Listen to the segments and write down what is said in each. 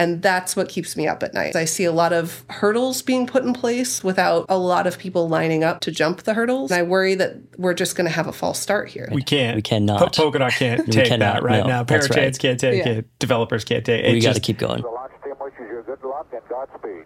And that's what keeps me up at night. I see a lot of hurdles being put in place without a lot of people lining up to jump the hurdles. And I worry that we're just going to have a false start here. We can't. We cannot. Po- Polkadot can't take cannot, that right no, now. that's Parachains right. can't take Yeah. it. Developers can't take it. we got to just- keep going. The launch team wishes you good luck and Godspeed.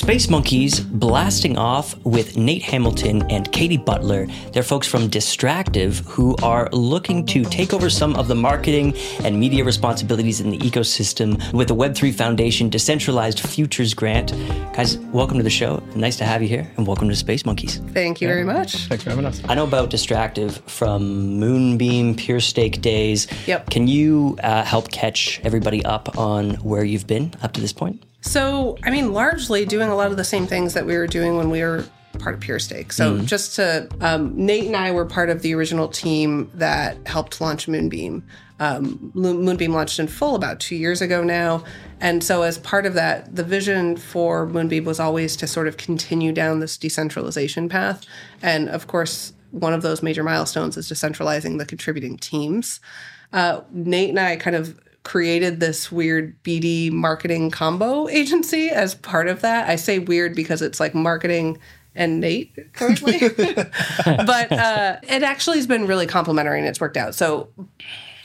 Space Monkeys blasting off with Nate Hamilton and Katie Butler. They're folks from Distractive who are looking to take over some of the marketing and media responsibilities in the ecosystem with the Web3 Foundation Decentralized Futures Grant. Guys, welcome to the show. Nice to have you here, and welcome to Space Monkeys. Thank you very much. Thanks for having us. I know about Distractive from Moonbeam, PureStake days. Yep. Can you uh, help catch everybody up on where you've been up to this point? So, I mean, largely doing a lot of the same things that we were doing when we were part of PureStake. So, just to, um, Nate and I were part of the original team that helped launch Moonbeam. Um, Moonbeam launched in full about two years ago now. And so, as part of that, the vision for Moonbeam was always to sort of continue down this decentralization path. And of course, one of those major milestones is decentralizing the contributing teams uh, Nate and I kind of created this weird BD marketing combo agency as part of that. I say weird because it's like marketing and Nate currently, but uh, it actually has been really complimentary and it's worked out. So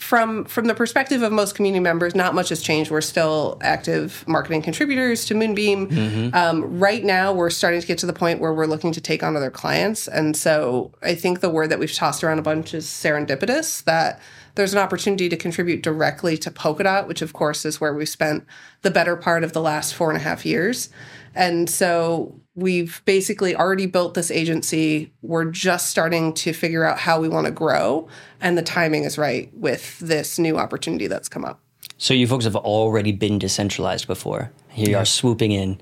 from from the perspective of most community members, not much has changed. We're still active marketing contributors to Moonbeam. Um, right now, we're starting to get to the point where we're looking to take on other clients, and so I think the word that we've tossed around a bunch is serendipitous. That there's an opportunity to contribute directly to Polkadot, which of course is where we've spent the better part of the last four and a half years. And so we've basically already built this agency. We're just starting to figure out how we want to grow. And the timing is right with this new opportunity that's come up. So you folks have already been decentralized before. Here you are swooping in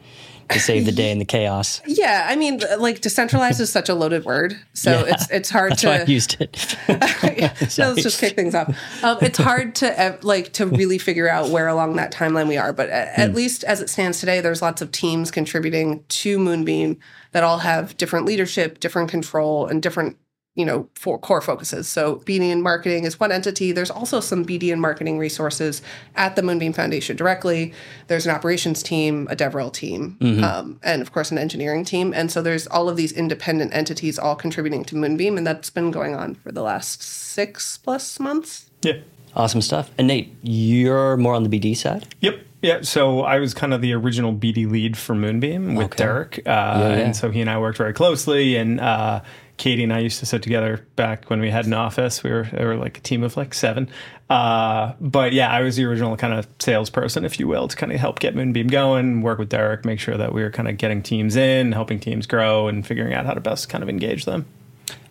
to save the day in the chaos. Yeah, I mean, like decentralized is such a loaded word, so Yeah. it's it's hard That's to. why I used it. so let's just kick things off. Um, it's hard to like to really figure out where along that timeline we are, but at, at least as it stands today, there's lots of teams contributing to Moonbeam that all have different leadership, different control, and different you know for core focuses. So BD and marketing is one entity. There's also some BD and marketing resources at the Moonbeam Foundation directly. There's an operations team, a DevRel team, um, and of course an engineering team. And so there's all of these independent entities all contributing to Moonbeam, and that's been going on for the last six plus months. Yeah. Awesome stuff. And Nate, you're more on the BD side. Yep. Yeah. So I was kind of the original BD lead for Moonbeam with Okay. Derek. Uh, yeah. And so he and I worked very closely. And uh, Katie and I used to sit together back when we had an office. We were, we were like a team of like seven. Uh, but yeah, I was the original kind of salesperson, if you will, to kind of help get Moonbeam going, work with Derek, make sure that we were kind of getting teams in, helping teams grow, and figuring out how to best kind of engage them.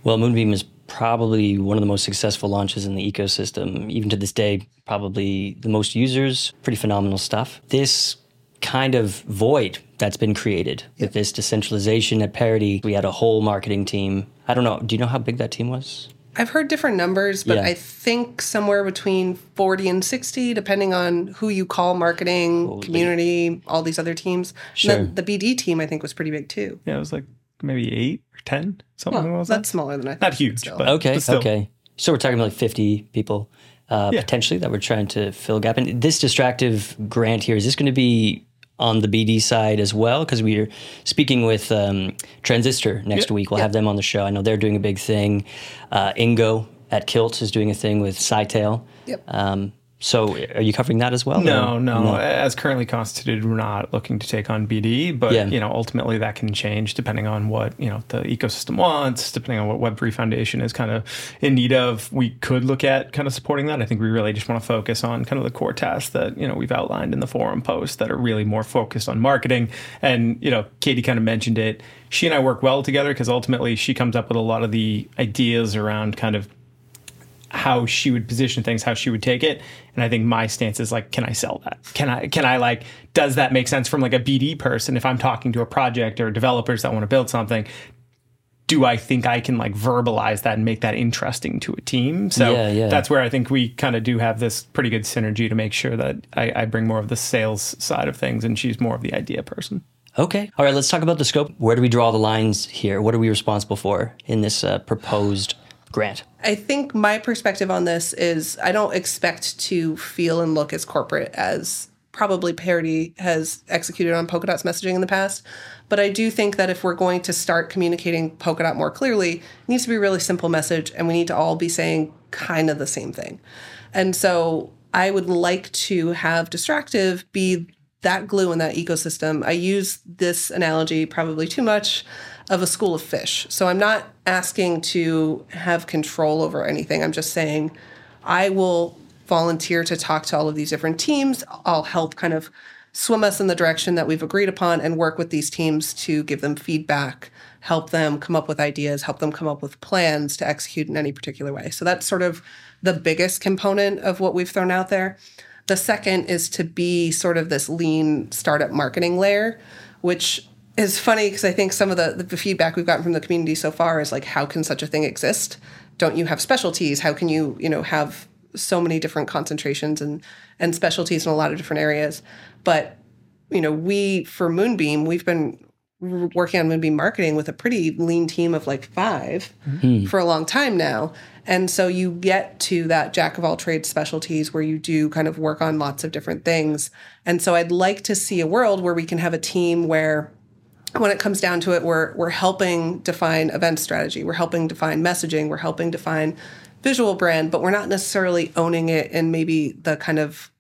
Well, Moonbeam is probably one of the most successful launches in the ecosystem. Even to this day, probably the most users. Pretty phenomenal stuff. This kind of void that's been created with this decentralization at parity. We had a whole marketing team. I don't know. Do you know how big that team was? I've heard different numbers, but Yeah. I think somewhere between 40 and 60, depending on who you call marketing, community, all these other teams. Sure. then the BD team, I think, was pretty big too. Yeah, it was like maybe eight or 10, something Well, like that's smaller than I thought. Not huge, still. but Okay, but still. okay. So we're talking about like 50 people uh, Yeah. potentially that we're trying to fill a gap. And this distractive grant here, is this going to be on the BD side as well? Because we're speaking with um, Transistor next Yeah. week. We'll have them on the show. I know they're doing a big thing. Uh, Ingo at Kilt is doing a thing with SciTail. Yep. Um, so are you covering that as well? No, or- no, As currently constituted, we're not looking to take on BD, but Yeah. you know, ultimately that can change depending on what you know the ecosystem wants, depending on what Web3 Foundation is kind of in need of. We could look at kind of supporting that. I think we really just want to focus on kind of the core tasks that you know we've outlined in the forum post that are really more focused on marketing. And you know, Katie kind of mentioned it. She and I work well together because ultimately she comes up with a lot of the ideas around kind of how she would position things, how she would take it. And I think my stance is like, can I sell that? Can I, can I like, does that make sense from like a BD person? If I'm talking to a project or developers that want to build something, do I think I can like verbalize that and make that interesting to a team? So Yeah, yeah. that's where I think we kind of do have this pretty good synergy to make sure that I, I bring more of the sales side of things and she's more of the idea person. Okay. All right, let's talk about the scope. Where do we draw the lines here? What are we responsible for in this uh, proposed grant? I think my perspective on this is I don't expect to feel and look as corporate as probably Parity has executed on Polkadot's messaging in the past. But I do think that if we're going to start communicating Polkadot more clearly, it needs to be a really simple message and we need to all be saying kind of the same thing. And so I would like to have Distractive be that glue in that ecosystem. I use this analogy probably too much of a school of fish. So I'm not asking to have control over anything. I'm just saying I will volunteer to talk to all of these different teams. I'll help kind of swim us in the direction that we've agreed upon and work with these teams to give them feedback, help them come up with ideas, help them come up with plans to execute in any particular way. So that's sort of the biggest component of what we've thrown out there. The second is to be sort of this lean startup marketing layer, which is funny because I think some of the, the feedback we've gotten from the community so far is like, how can such a thing exist? Don't you have specialties? How can you, you know, have so many different concentrations and and specialties in a lot of different areas? But you know, we for Moonbeam, we've been working on Moonbeam marketing with a pretty lean team of like 5 mm-hmm. for a long time now. And so you get to that jack of all trades specialties where you do kind of work on lots of different things. And so I'd like to see a world where we can have a team where when it comes down to it, we're we're helping define event strategy, we're helping define messaging, we're helping define visual brand, but we're not necessarily owning it in maybe the kind of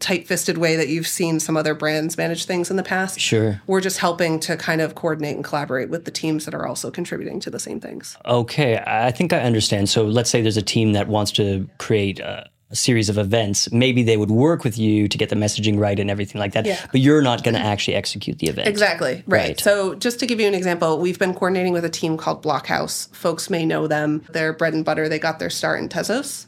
tight-fisted way that you've seen some other brands manage things in the past. Sure. We're just helping to kind of coordinate and collaborate with the teams that are also contributing to the same things. Okay, I think I understand. So let's say there's a team that wants to create a, a series of events. Maybe they would work with you to get the messaging right and everything like that. Yeah. But you're not going to actually execute the event. Exactly. Right. Right. So, just to give you an example, we've been coordinating with a team called Blockhouse. Folks may know them. They're bread and butter. They got their start in Tezos.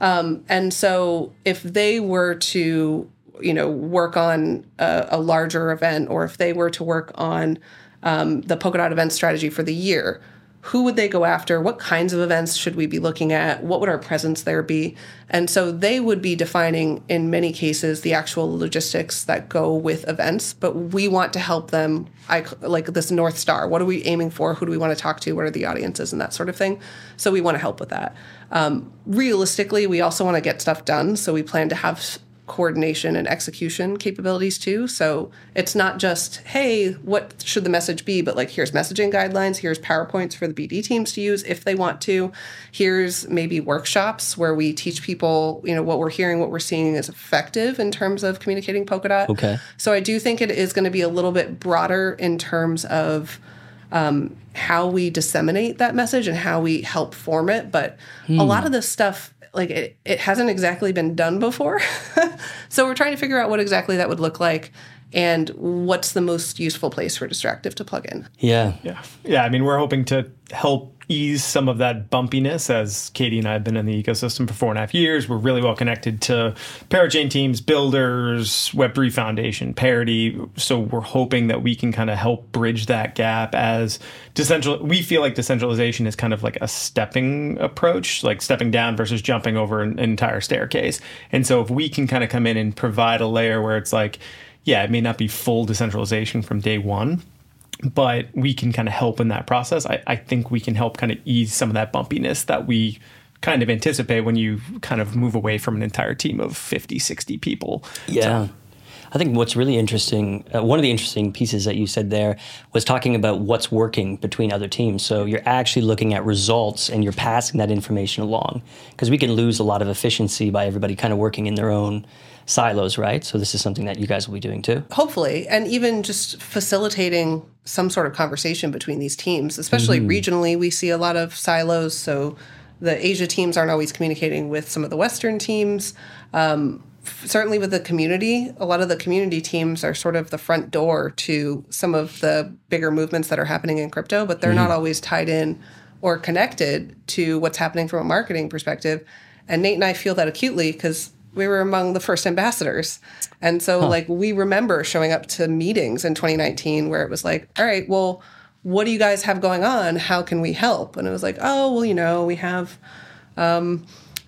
Um, and so, if they were to, you know, work on a, a larger event, or if they were to work on um, the Polkadot event strategy for the year, who would they go after? What kinds of events should we be looking at? What would our presence there be? And so they would be defining, in many cases, the actual logistics that go with events. But we want to help them, I, like this North Star. What are we aiming for? Who do we want to talk to? What are the audiences and that sort of thing? So we want to help with that. Um, realistically, we also want to get stuff done. So we plan to have coordination and execution capabilities too. So it's not just, hey, what should the message be? But like, here's messaging guidelines, here's PowerPoints for the BD teams to use if they want to. Here's maybe workshops where we teach people, you know, what we're hearing, what we're seeing is effective in terms of communicating Polkadot. Okay. So I do think it is going to be a little bit broader in terms of um, how we disseminate that message and how we help form it. But a lot of this stuff, like it, it hasn't exactly been done before. so we're trying to figure out what exactly that would look like and what's the most useful place for Distractive to plug in. Yeah. Yeah. Yeah. I mean, we're hoping to help ease some of that bumpiness as Katie and I have been in the ecosystem for four and a half years. We're really well connected to Parachain teams, builders, Web3 Foundation, Parity. So we're hoping that we can kind of help bridge that gap as decentral. We feel like decentralization is kind of like a stepping approach, like stepping down versus jumping over an entire staircase. And so if we can kind of come in and provide a layer where it's like, yeah, it may not be full decentralization from day one, but we can kind of help in that process. I, I think we can help kind of ease some of that bumpiness that we kind of anticipate when you kind of move away from an entire team of 50, 60 people. Yeah. I think what's really interesting, uh, one of the interesting pieces that you said there was talking about what's working between other teams. So you're actually looking at results and you're passing that information along because we can lose a lot of efficiency by everybody kind of working in their own silos, right? So this is something that you guys will be doing too. Hopefully, and even just facilitating some sort of conversation between these teams, especially regionally, we see a lot of silos. So the Asia teams aren't always communicating with some of the Western teams. Um, f- certainly with the community, a lot of the community teams are sort of the front door to some of the bigger movements that are happening in crypto, but they're not always tied in or connected to what's happening from a marketing perspective. And Nate and I feel that acutely because we were among the first ambassadors. And so, like, we remember showing up to meetings in 2019 where it was like, all right, well, what do you guys have going on? How can we help? And it was like, oh, well, you know, we have, um,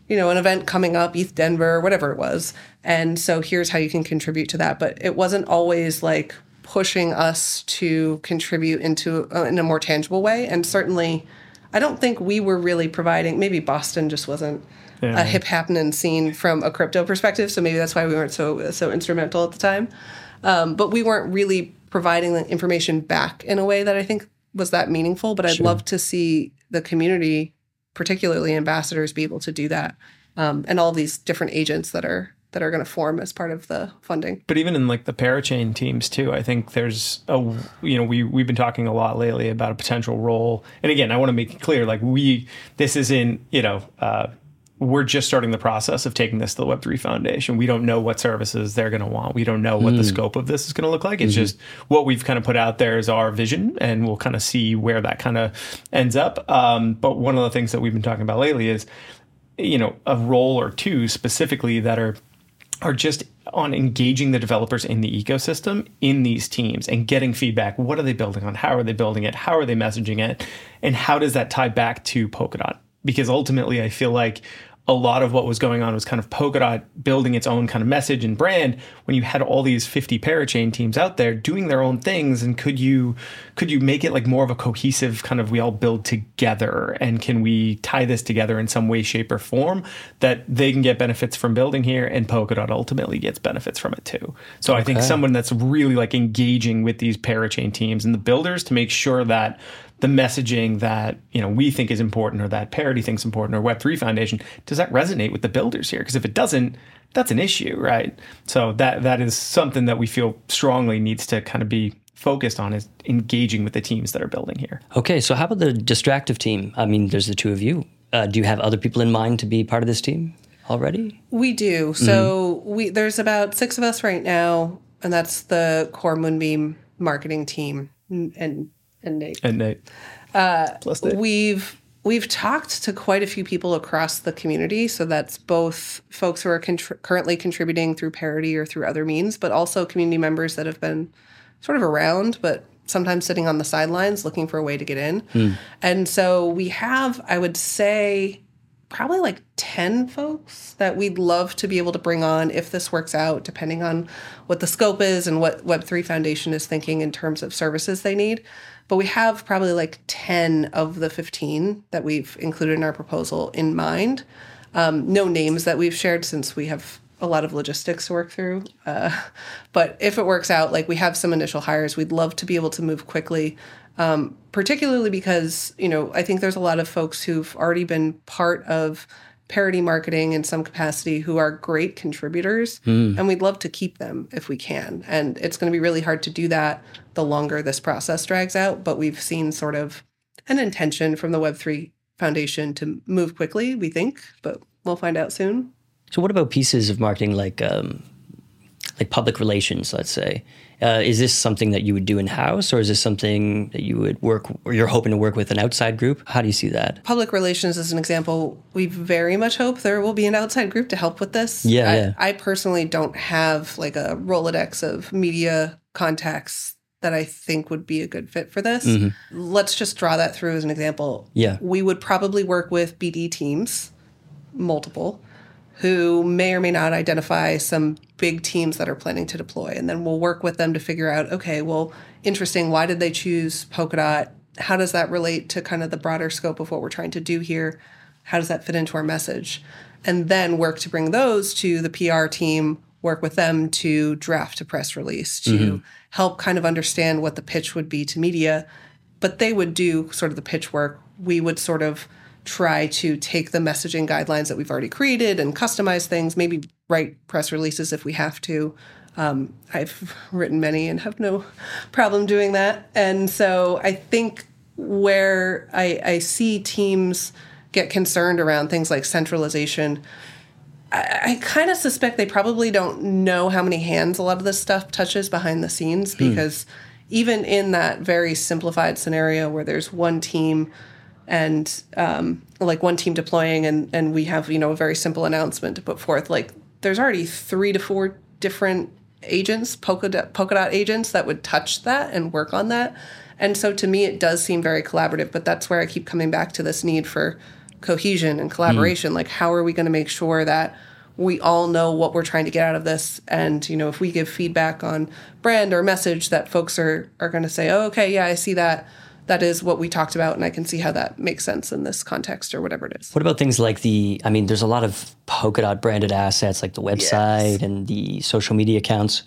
you know, an event coming up, ETHDenver, whatever it was. And so here's how you can contribute to that. But it wasn't always like pushing us to contribute into uh, in a more tangible way. And certainly, I don't think we were really providing. Maybe Boston just wasn't Yeah. a hip happening scene from a crypto perspective. So maybe that's why we weren't so so instrumental at the time. Um, but we weren't really providing the information back in a way that I think was that meaningful. But I'd love to see the community, particularly ambassadors, be able to do that, um, and all these different agents that are that are going to form as part of the funding. But even in like the parachain teams too, I think there's a you know we we've been talking a lot lately about a potential role. And again, I want to make it clear like we this isn't you know uh, we're just starting the process of taking this to the Web three Foundation. We don't know what services they're going to want. We don't know what the scope of this is going to look like. It's just what we've kind of put out there is our vision, and we'll kind of see where that kind of ends up. Um, but one of the things that we've been talking about lately is you know a role or two specifically that are are just on engaging the developers in the ecosystem in these teams and getting feedback. What are they building on? How are they building it? How are they messaging it? And how does that tie back to Polkadot? Because ultimately, I feel like a lot of what was going on was kind of Polkadot building its own kind of message and brand when you had all these 50 parachain teams out there doing their own things. And could you could you make it like more of a cohesive kind of we all build together? And can we tie this together in some way shape or form that they can get benefits from building here and Polkadot ultimately gets benefits from it too. So I think someone that's really like engaging with these parachain teams and the builders to make sure that the messaging that you know we think is important or that parity thinks important or web3 foundation does that resonate with the builders here because if it doesn't that's an issue right so that that is something that we feel strongly needs to kind of be focused on is engaging with the teams that are building here Okay, so how about the distractive team? I mean, there's the two of you. Uh, do you have other people in mind to be part of this team already? We do. So we there's about six of us right now, and that's the core Moonbeam marketing team. And and, Nate. and they uh, plus they, We've we've talked to quite a few people across the community. So that's both folks who are contr- currently contributing through Parity or through other means, but also community members that have been sort of around, but sometimes sitting on the sidelines looking for a way to get in. And so we have, I would say, probably like 10 folks that we'd love to be able to bring on if this works out, depending on what the scope is and what Web3 Foundation is thinking in terms of services they need. But we have probably like 10 of the 15 that we've included in our proposal in mind. Um, no names that we've shared since we have a lot of logistics to work through. Uh, but if it works out, like we have some initial hires, we'd love to be able to move quickly, um, particularly because, you know, I think there's a lot of folks who've already been part of Parity marketing in some capacity who are great contributors, and we'd love to keep them if we can. And it's going to be really hard to do that the longer this process drags out. But we've seen sort of an intention from the Web3 Foundation to move quickly, we think, but we'll find out soon. So, what about pieces of marketing like um, like public relations? Let's say, uh, is this something that you would do in house, or is this something that you would work, or you're hoping to work with an outside group? How do you see that? public relations is an example. We very much hope there will be an outside group to help with this. Yeah, I, yeah. I personally don't have like a Rolodex of media contacts that I think would be a good fit for this. Let's just draw that through as an example. Mm-hmm. Yeah. We would probably work with BD teams, multiple, who may or may not identify some big teams that are planning to deploy. And then we'll work with them to figure out okay, well, interesting. Why did they choose Polkadot? How does that relate to kind of the broader scope of what we're trying to do here? How does that fit into our message? And then work to bring those to the PR team, work with them to draft a press release, to mm-hmm. help kind of understand what the pitch would be to media. But they would do sort of the pitch work. We would sort of try to take the messaging guidelines that we've already created and customize things, maybe write press releases if we have to. Um, I've written many and have no problem doing that. And so I think where I, I see teams get concerned around things like centralization, I, I kind of suspect they probably don't know how many hands a lot of this stuff touches behind the scenes because even in that very simplified scenario where there's one team and um, like one team deploying and, and we have you know a very simple announcement to put forth like there's already three to four different agents polkadot, polkadot agents that would touch that and work on that And so to me, it does seem very collaborative, but that's where I keep coming back to this need for cohesion and collaboration. Like, how are we going to make sure that we all know what we're trying to get out of this? And, you know, if we give feedback on brand or message that folks are, are going to say, oh, okay, yeah, I see that. That is what we talked about, and I can see how that makes sense in this context or whatever it is. What about things like the? I mean, there's a lot of Polkadot branded assets, like the website Yes. and the social media accounts.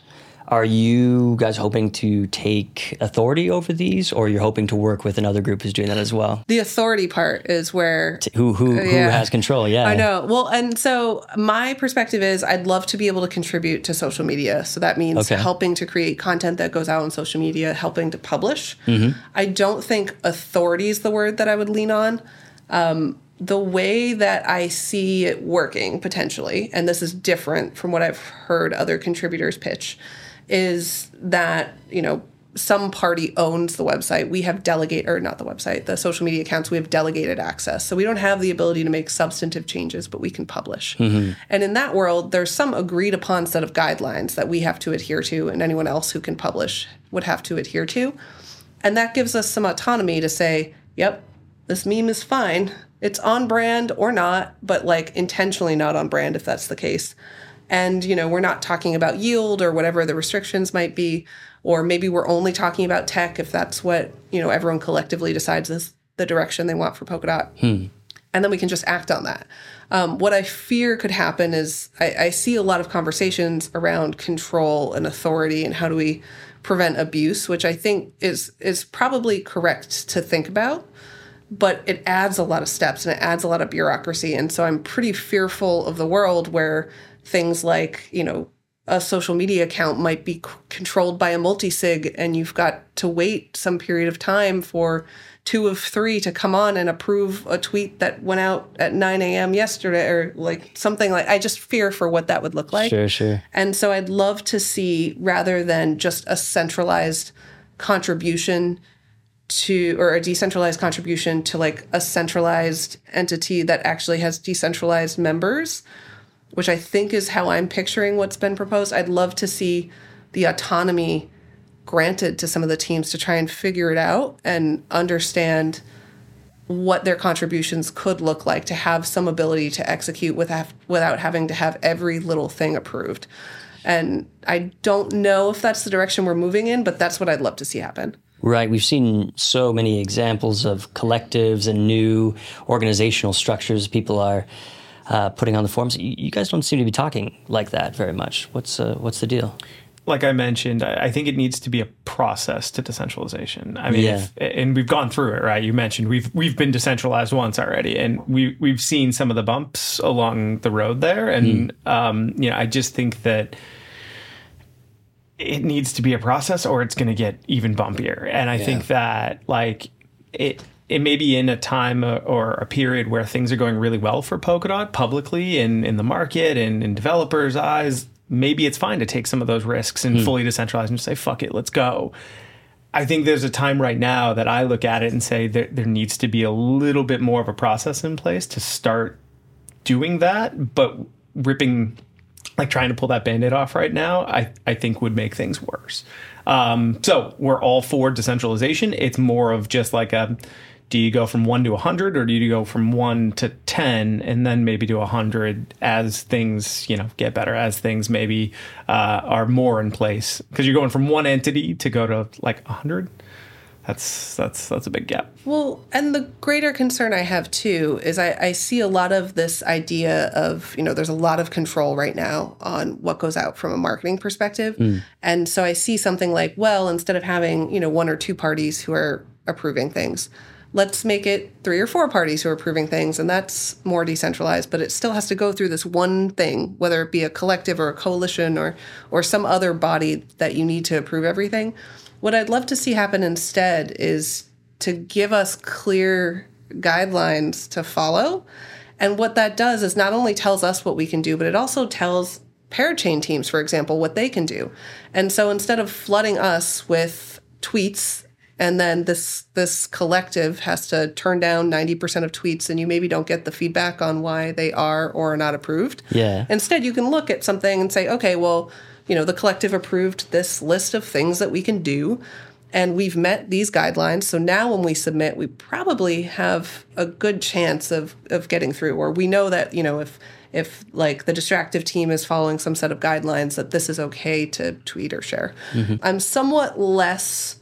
Are you guys hoping to take authority over these, or you're hoping to work with another group who's doing that as well? The authority part is where Who who who Yeah. has control? Yeah, I know. Well, and so my perspective is I'd love to be able to contribute to social media. So that means Okay. helping to create content that goes out on social media, helping to publish. Mm-hmm. I don't think authority is the word that I would lean on. Um, the way that I see it working potentially, and this is different from what I've heard other contributors pitch, is that, you know, some party owns the website. We have delegate or not the website, the social media accounts, we have delegated access. So we don't have the ability to make substantive changes, but we can publish. Mm-hmm. And in that world, there's some agreed upon set of guidelines that we have to adhere to and anyone else who can publish would have to adhere to. And that gives us some autonomy to say, yep, this meme is fine. It's on brand or not, but like intentionally not on brand if that's the case. And, you know, we're not talking about yield or whatever the restrictions might be. Or maybe we're only talking about tech if that's what, you know, everyone collectively decides is the direction they want for Polkadot. And then we can just act on that. Um, what I fear could happen is I, I see a lot of conversations around control and authority and how do we prevent abuse, which I think is is probably correct to think about but it adds a lot of steps and it adds a lot of bureaucracy. And so I'm pretty fearful of the world where things like, you know, a social media account might be c- controlled by a multi-sig and you've got to wait some period of time for two of three to come on and approve a tweet that went out at 9 a.m. yesterday or like something like I just fear for what that would look like. Sure, sure. And so I'd love to see rather than just a centralized contribution to or a decentralized contribution to like a centralized entity that actually has decentralized members, which I think is how I'm picturing what's been proposed. I'd love to see the autonomy granted to some of the teams to try and figure it out and understand what their contributions could look like to have some ability to execute without without having to have every little thing approved. And I don't know if that's the direction we're moving in, but that's what I'd love to see happen. Right. We've seen so many examples of collectives and new organizational structures people are uh, putting on the forums. You, you guys don't seem to be talking like that very much. What's uh, what's the deal? like I mentioned, I I think it needs to be a process to decentralization. I mean, Yeah. if, and we've gone through it, right? You mentioned we've we've been decentralized once already, and we we've seen some of the bumps along the road there, and um, you know, I just think that it needs to be a process, or it's going to get even bumpier. And I think that like it. It may be in a time uh, or a period where things are going really well for Polkadot publicly and in the market and in developers' eyes. Maybe it's fine to take some of those risks and fully decentralize and just say, fuck it, let's go. I think there's a time right now that I look at it and say there, there needs to be a little bit more of a process in place to start doing that, but ripping like trying to pull that band-aid off right now, I, I think would make things worse. Um, so we're all for decentralization. It's more of just like a do you go from one to 100 or do you go from one to 10 and then maybe to 100 as things, you know, get better, as things maybe uh, are more in place? Because you're going from one entity to go to like 100. That's that's that's a big gap. Well, and the greater concern I have too is I, I see a lot of this idea of, you know, there's a lot of control right now on what goes out from a marketing perspective. And so I see something like, well, instead of having, you know, one or two parties who are approving things, let's make it three or four parties who are approving things. And that's more decentralized, but it still has to go through this one thing, whether it be a collective or a coalition or or some other body that you need to approve everything. What I'd love to see happen instead is to give us clear guidelines to follow. And what that does is not only tells us what we can do, but it also tells parachain teams, for example, what they can do. And so instead of flooding us with tweets and then this this collective has to turn down 90% of tweets and you maybe don't get the feedback on why they are or are not approved. Yeah. Instead, you can look at something and say, okay, well, you know, the collective approved this list of things that we can do. And we've met these guidelines. So now when we submit, we probably have a good chance of, of getting through, or we know that, you know, if if like the distractive team is following some set of guidelines that this is okay to tweet or share. Mm-hmm. I'm somewhat less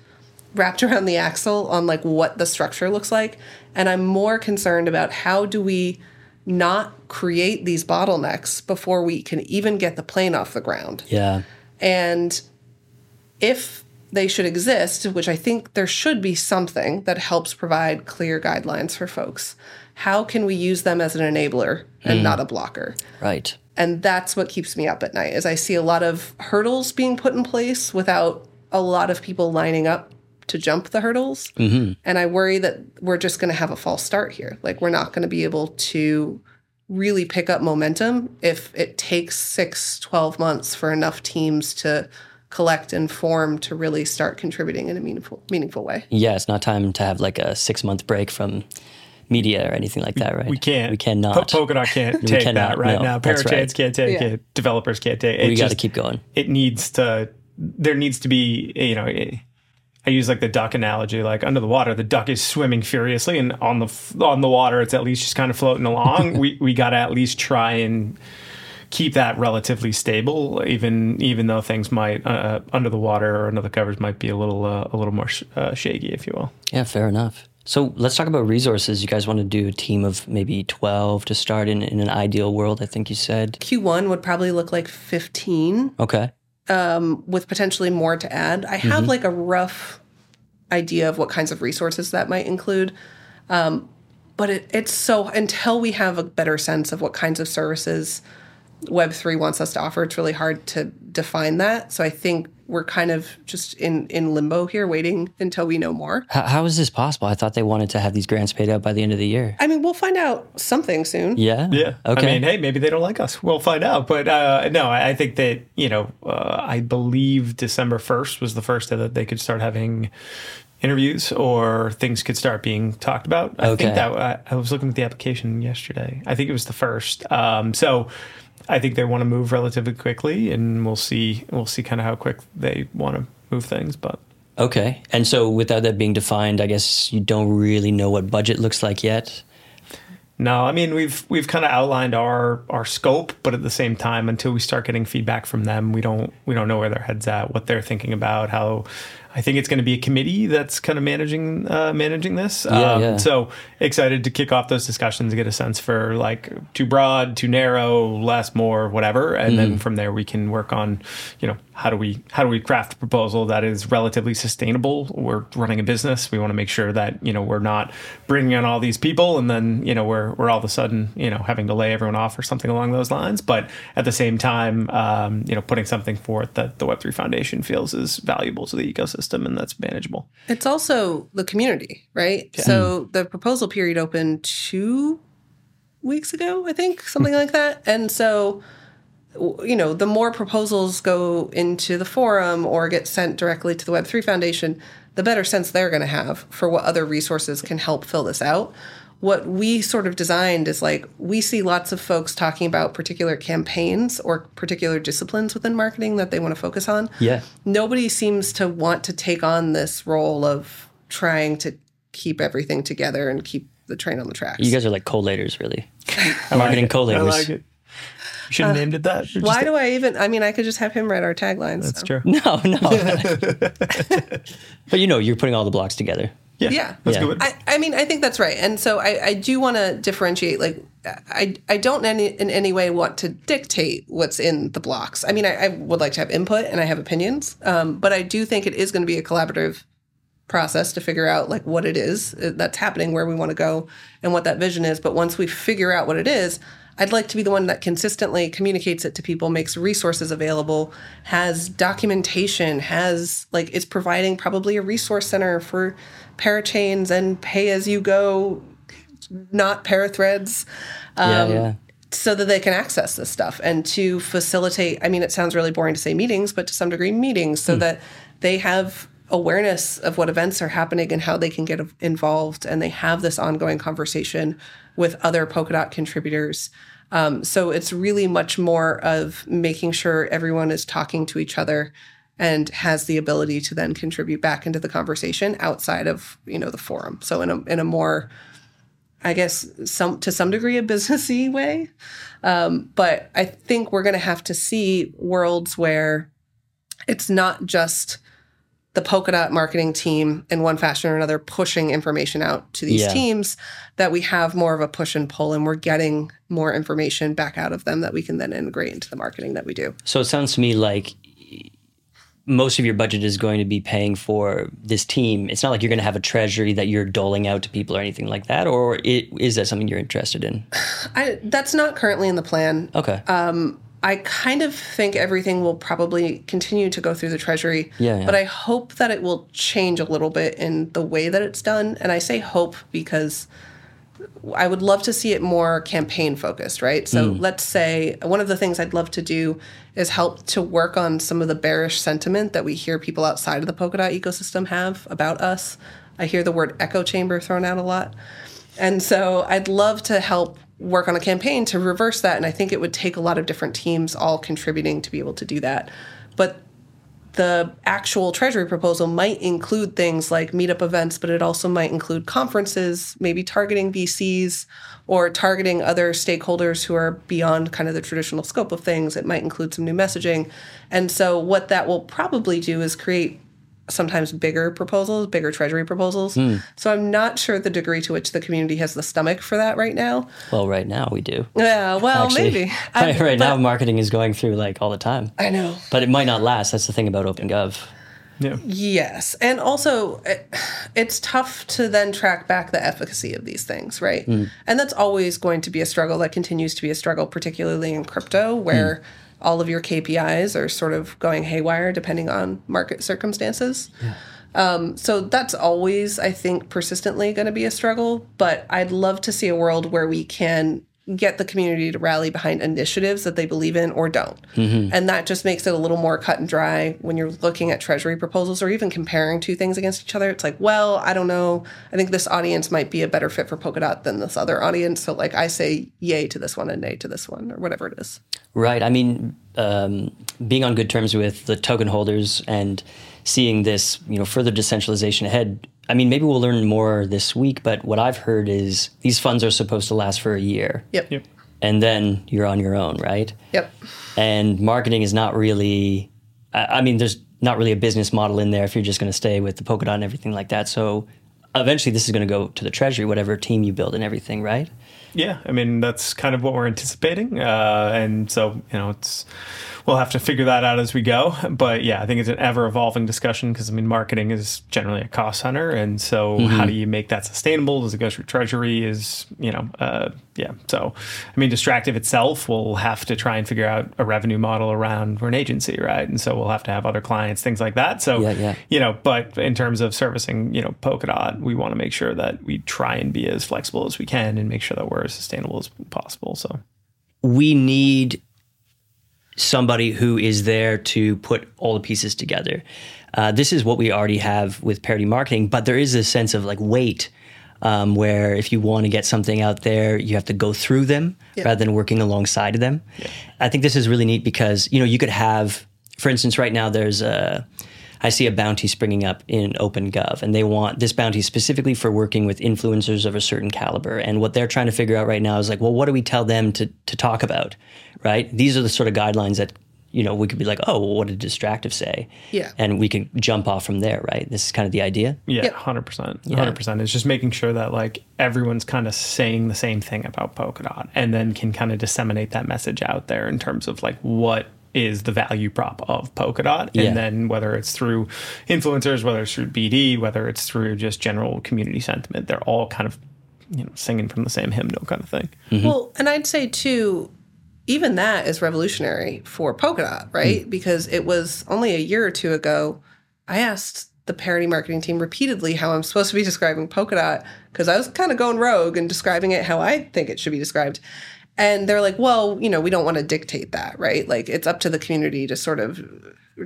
wrapped around the axle on like what the structure looks like and i'm more concerned about how do we not create these bottlenecks before we can even get the plane off the ground Yeah. and if they should exist which i think there should be something that helps provide clear guidelines for folks how can we use them as an enabler and mm. not a blocker Right. and that's what keeps me up at night is i see a lot of hurdles being put in place without a lot of people lining up to jump the hurdles mm-hmm. and i worry that we're just going to have a false start here like we're not going to be able to really pick up momentum if it takes 6 12 months for enough teams to collect and form to really start contributing in a meaningful meaningful way Yeah, it's not time to have like a six month break from media or anything like that, right? We can't. We cannot. Po- Polkadot can't take cannot, that right no, now. that's Parachains right. can't take Yeah. it. Developers can't take it. we got to just- keep going. It needs to. There needs to be. You know. It, I use like the duck analogy. Like under the water, the duck is swimming furiously, and on the on the water, it's at least just kind of floating along. we we got to at least try and keep that relatively stable, even even though things might uh, under the water or under the covers might be a little uh, a little more sh- uh, shaky, if you will. Yeah, fair enough. So let's talk about resources. You guys want to do a team of maybe 12 to start in, in an ideal world, I think you said. q1 would probably look like 15 Okay. Um, with potentially more to add. I have like a rough idea of what kinds of resources that might include. Um, but it, it's so until we have a better sense of what kinds of services Web3 wants us to offer, it's really hard to define that. So I think we're kind of just in, in limbo here, waiting until we know more. How, how is this possible? I thought they wanted to have these grants paid out by the end of the year. I mean, we'll find out something soon. Yeah. Yeah. Okay. I mean, hey, maybe they don't like us. We'll find out. But uh, no, I I think that, you know, uh, I believe December 1st was the first day that they could start having interviews or things could start being talked about. I Okay. think that I, I was looking at the application yesterday. I think it was the first. Um, so I think they want to move relatively quickly and we'll see, we'll see kind of how quick they want to move things. But Okay. And so without that being defined, I guess you don't really know what budget looks like yet. No, I mean we've we've kind of outlined our our scope, but at the same time, until we start getting feedback from them, we don't we don't know where their heads at, what they're thinking about, how. I think it's going to be a committee that's kind of managing uh, managing this. Yeah, yeah. So excited to kick off those discussions, get a sense for like too broad, too narrow, less, more, whatever, and Mm-hmm. then from there we can work on, you know, how do we how do we craft a proposal that is relatively sustainable? We're running a business. We want to make sure that you know we're not bringing in all these people and then you know we're we're all of a sudden you know having to lay everyone off or something along those lines. But at the same time, um, you know, putting something forth that the Web three Foundation feels is valuable to the ecosystem and that's manageable. It's also the community, right? So mm. the proposal period opened two weeks ago, I think, something like that. And so, you know, the more proposals go into the forum or get sent directly to the Web3 Foundation, the better sense they're going to have for what other resources can help fill this out. What we sort of designed is like we see lots of folks talking about particular campaigns or particular disciplines within marketing that they want to focus on Yeah. nobody seems to want to take on this role of trying to keep everything together and keep the train on the tracks. You guys are like collators, really. Marketing I collators. like it. You should have uh, named it that. Or Why just- do I even? I mean, I could just have him write our taglines. That's so. true. No, no. but you know, you're putting all the blocks together. Yeah, Yeah. that's Yeah. good. I, I mean, I think that's right, and so I, I do want to differentiate. Like, I, I don't any, in any way want to dictate what's in the blocks. I mean, I, I would like to have input and I have opinions, um, but I do think it is going to be a collaborative process to figure out like what it is uh, that's happening, where we want to go, and what that vision is. But once we figure out what it is, I'd like to be the one that consistently communicates it to people, makes resources available, has documentation, has like is providing probably a resource center for parachains and pay as you go, not parathreads yeah, um, yeah. so that they can access this stuff and to facilitate i mean it sounds really boring to say meetings but to some degree meetings so hmm. that they have awareness of what events are happening and how they can get involved and they have this ongoing conversation with other polkadot contributors um, so it's really much more of making sure everyone is talking to each other and has the ability to then contribute back into the conversation outside of you know the forum. So in a in a more I guess some to some degree a businessy way. Um, but I think we're going to have to see worlds where it's not just the Polkadot marketing team in one fashion or another pushing information out to these Yeah. teams that we have more of a push and pull and we're getting more information back out of them that we can then integrate into the marketing that we do. So it sounds to me like most of your budget is going to be paying for this team. It's not like you're going to have a treasury that you're doling out to people or anything like that, or it, is that something you're interested in? I, that's not currently in the plan. Okay. Um, I kind of think everything will probably continue to go through the treasury. Yeah, yeah. But I hope that it will change a little bit in the way that it's done. And I say hope because I would love to see it more campaign focused, right? So mm. let's say one of the things I'd love to do is help to work on some of the bearish sentiment that we hear people outside of the Polkadot ecosystem have about us. I hear the word echo chamber thrown out a lot. And so I'd love to help work on a campaign to reverse that. And I think it would take a lot of different teams all contributing to be able to do that. But the actual treasury proposal might include things like meetup events, but it also might include conferences, maybe targeting VCs or targeting other stakeholders who are beyond kind of the traditional scope of things. It might include some new messaging. And so, what that will probably do is create sometimes bigger proposals, bigger treasury proposals. Hmm. So, I'm not sure the degree to which the community has the stomach for that right now. well, right now we do. Yeah, well, Actually, maybe. Right, right but- now, marketing is going through like all the time, I know. but it might not last. That's the thing about OpenGov. Yeah. Yes. And also, it, it's tough to then track back the efficacy of these things, right? Hmm. And that's always going to be a struggle. That continues to be a struggle, particularly in crypto, where hmm. All of your KPIs are sort of going haywire depending on market circumstances. Um, so that's always, I think, persistently going to be a struggle. But I'd love to see a world where we can get the community to rally behind initiatives that they believe in or don't. And that just makes it a little more cut and dry when you're looking at treasury proposals or even comparing two things against each other. It's like, well, I don't know. I think this audience might be a better fit for Polkadot than this other audience. So, like, I say yay to this one and nay to this one or whatever it is. Right. I mean, um, being on good terms with the token holders and seeing this, you know, further decentralization ahead. I mean, maybe we'll learn more this week, but what I've heard is these funds are supposed to last for a year, Yep. Yep. and then you're on your own, right? Yep. And marketing is not really. I I mean, there's not really a business model in there if you're just going to stay with the Polkadot and everything like that. So eventually, this is going to go to the treasury, whatever team you build and everything, right? Yeah, I mean that's kind of what we're anticipating, uh, and so you know it's we'll have to figure that out as we go. But yeah, I think it's an ever evolving discussion because I mean marketing is generally a cost center, and so how do you make that sustainable? Does it go through treasury? Is you know uh, yeah. So I mean Distractive itself will have to try and figure out a revenue model around we're an agency, right? And so we'll have to have other clients, things like that. So Yeah, yeah. you know, but in terms of servicing, you know, Polkadot, we want to make sure that we try and be as flexible as we can and make sure that we're as sustainable as possible. So, we need somebody who is there to put all the pieces together. Uh, this is what we already have with Parity marketing, but there is a sense of like weight um, where if you want to get something out there, you have to go through them Yeah. rather than working alongside of them. I think this is really neat because you know you could have, for instance, right now there's a. I see a bounty springing up in OpenGov, and they want this bounty specifically for working with influencers of a certain caliber. And what they're trying to figure out right now is like, well, what do we tell them to to talk about, right? These are the sort of guidelines that you know we could be like, oh, well, what did Distractive say? Yeah. and we can jump off from there, right? This is kind of the idea. yeah, 100%. 100%. It's just making sure that like everyone's kind of saying the same thing about Polkadot and then can kind of disseminate that message out there in terms of like what is the value prop of Polkadot. Yeah. And then whether it's through influencers, whether it's through BD, whether it's through just general community sentiment, they're all kind of, you know, singing from the same hymnal kind of thing. Mm-hmm. Well, and I'd say too, even that is revolutionary for Polkadot, right? Mm. Because it was only a year or two ago. I asked the Parity marketing team repeatedly how I'm supposed to be describing Polkadot because I was kind of going rogue and describing it how I think it should be described. And they're like, well, you know, we don't want to dictate that, right? Like it's up to the community to sort of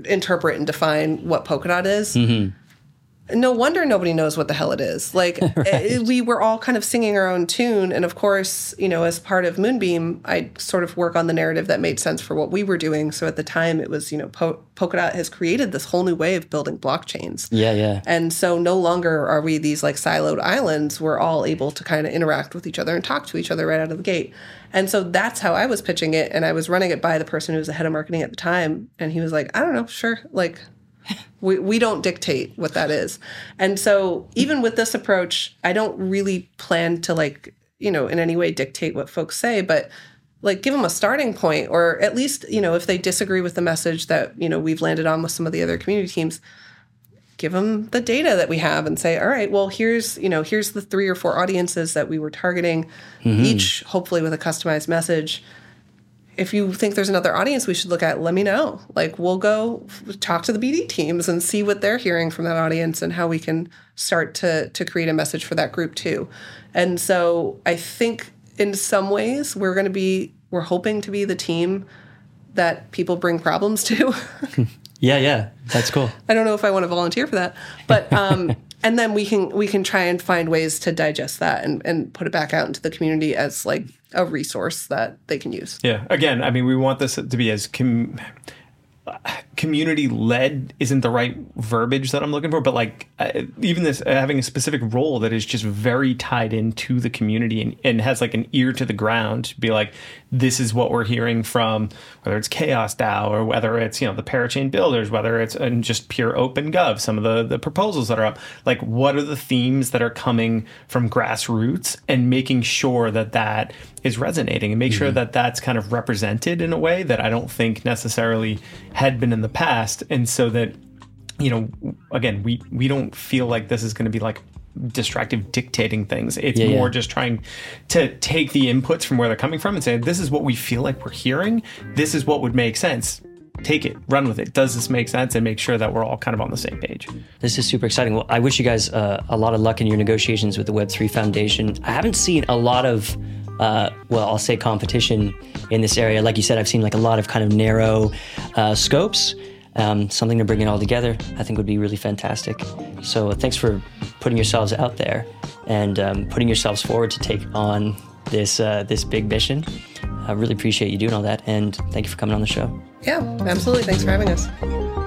interpret and define what Polkadot is. Mm-hmm. No wonder nobody knows what the hell it is. Like right. Eh, we were all kind of singing our own tune, and of course, you know, as part of Moonbeam, I sort of work on the narrative that made sense for what we were doing. So at the time, it was you know, po- Polkadot has created this whole new way of building blockchains. Yeah, yeah. And so no longer are we these like siloed islands. We're all able to kind of interact with each other and talk to each other right out of the gate. And so that's how I was pitching it, and I was running it by the person who was the head of marketing at the time, and he was like, "I don't know, sure, like." We, we don't dictate what that is. And so even with this approach, I don't really plan to like, you know, in any way dictate what folks say, but like give them a starting point or at least, you know, if they disagree with the message that, you know, we've landed on with some of the other community teams, give them the data that we have and say, all right, well, here's, you know, here's the three or four audiences that we were targeting, mm-hmm. each hopefully with a customized message if you think there's another audience we should look at, let me know. Like we'll go talk to the BD teams and see what they're hearing from that audience and how we can start to to create a message for that group too. And so I think in some ways we're going to be we're hoping to be the team that people bring problems to. yeah, yeah, that's cool. I don't know if I want to volunteer for that, but um, and then we can we can try and find ways to digest that and, and put it back out into the community as like a resource that they can use. Yeah. Again, I mean, we want this to be as com- community led isn't the right verbiage that I'm looking for, but like uh, even this uh, having a specific role that is just very tied into the community and, and has like an ear to the ground to be like, this is what we're hearing from whether it's Chaos DAO or whether it's, you know, the parachain builders, whether it's and just pure open gov, some of the, the proposals that are up. Like, what are the themes that are coming from grassroots and making sure that that is resonating and make mm-hmm. sure that that's kind of represented in a way that I don't think necessarily had been in the past. And so that, you know, again, we, we don't feel like this is going to be like distractive dictating things. It's yeah, more yeah. just trying to take the inputs from where they're coming from and say, this is what we feel like we're hearing. This is what would make sense. Take it, run with it. Does this make sense? And make sure that we're all kind of on the same page. This is super exciting. Well, I wish you guys uh, a lot of luck in your negotiations with the Web3 Foundation. I haven't seen a lot of uh, well, I'll say competition in this area. Like you said, I've seen like a lot of kind of narrow uh, scopes um, something to bring it all together, I think would be really fantastic. So thanks for putting yourselves out there and um, putting yourselves forward to take on this uh, this big mission. I really appreciate you doing all that, and thank you for coming on the show. Yeah, absolutely. Thanks for having us.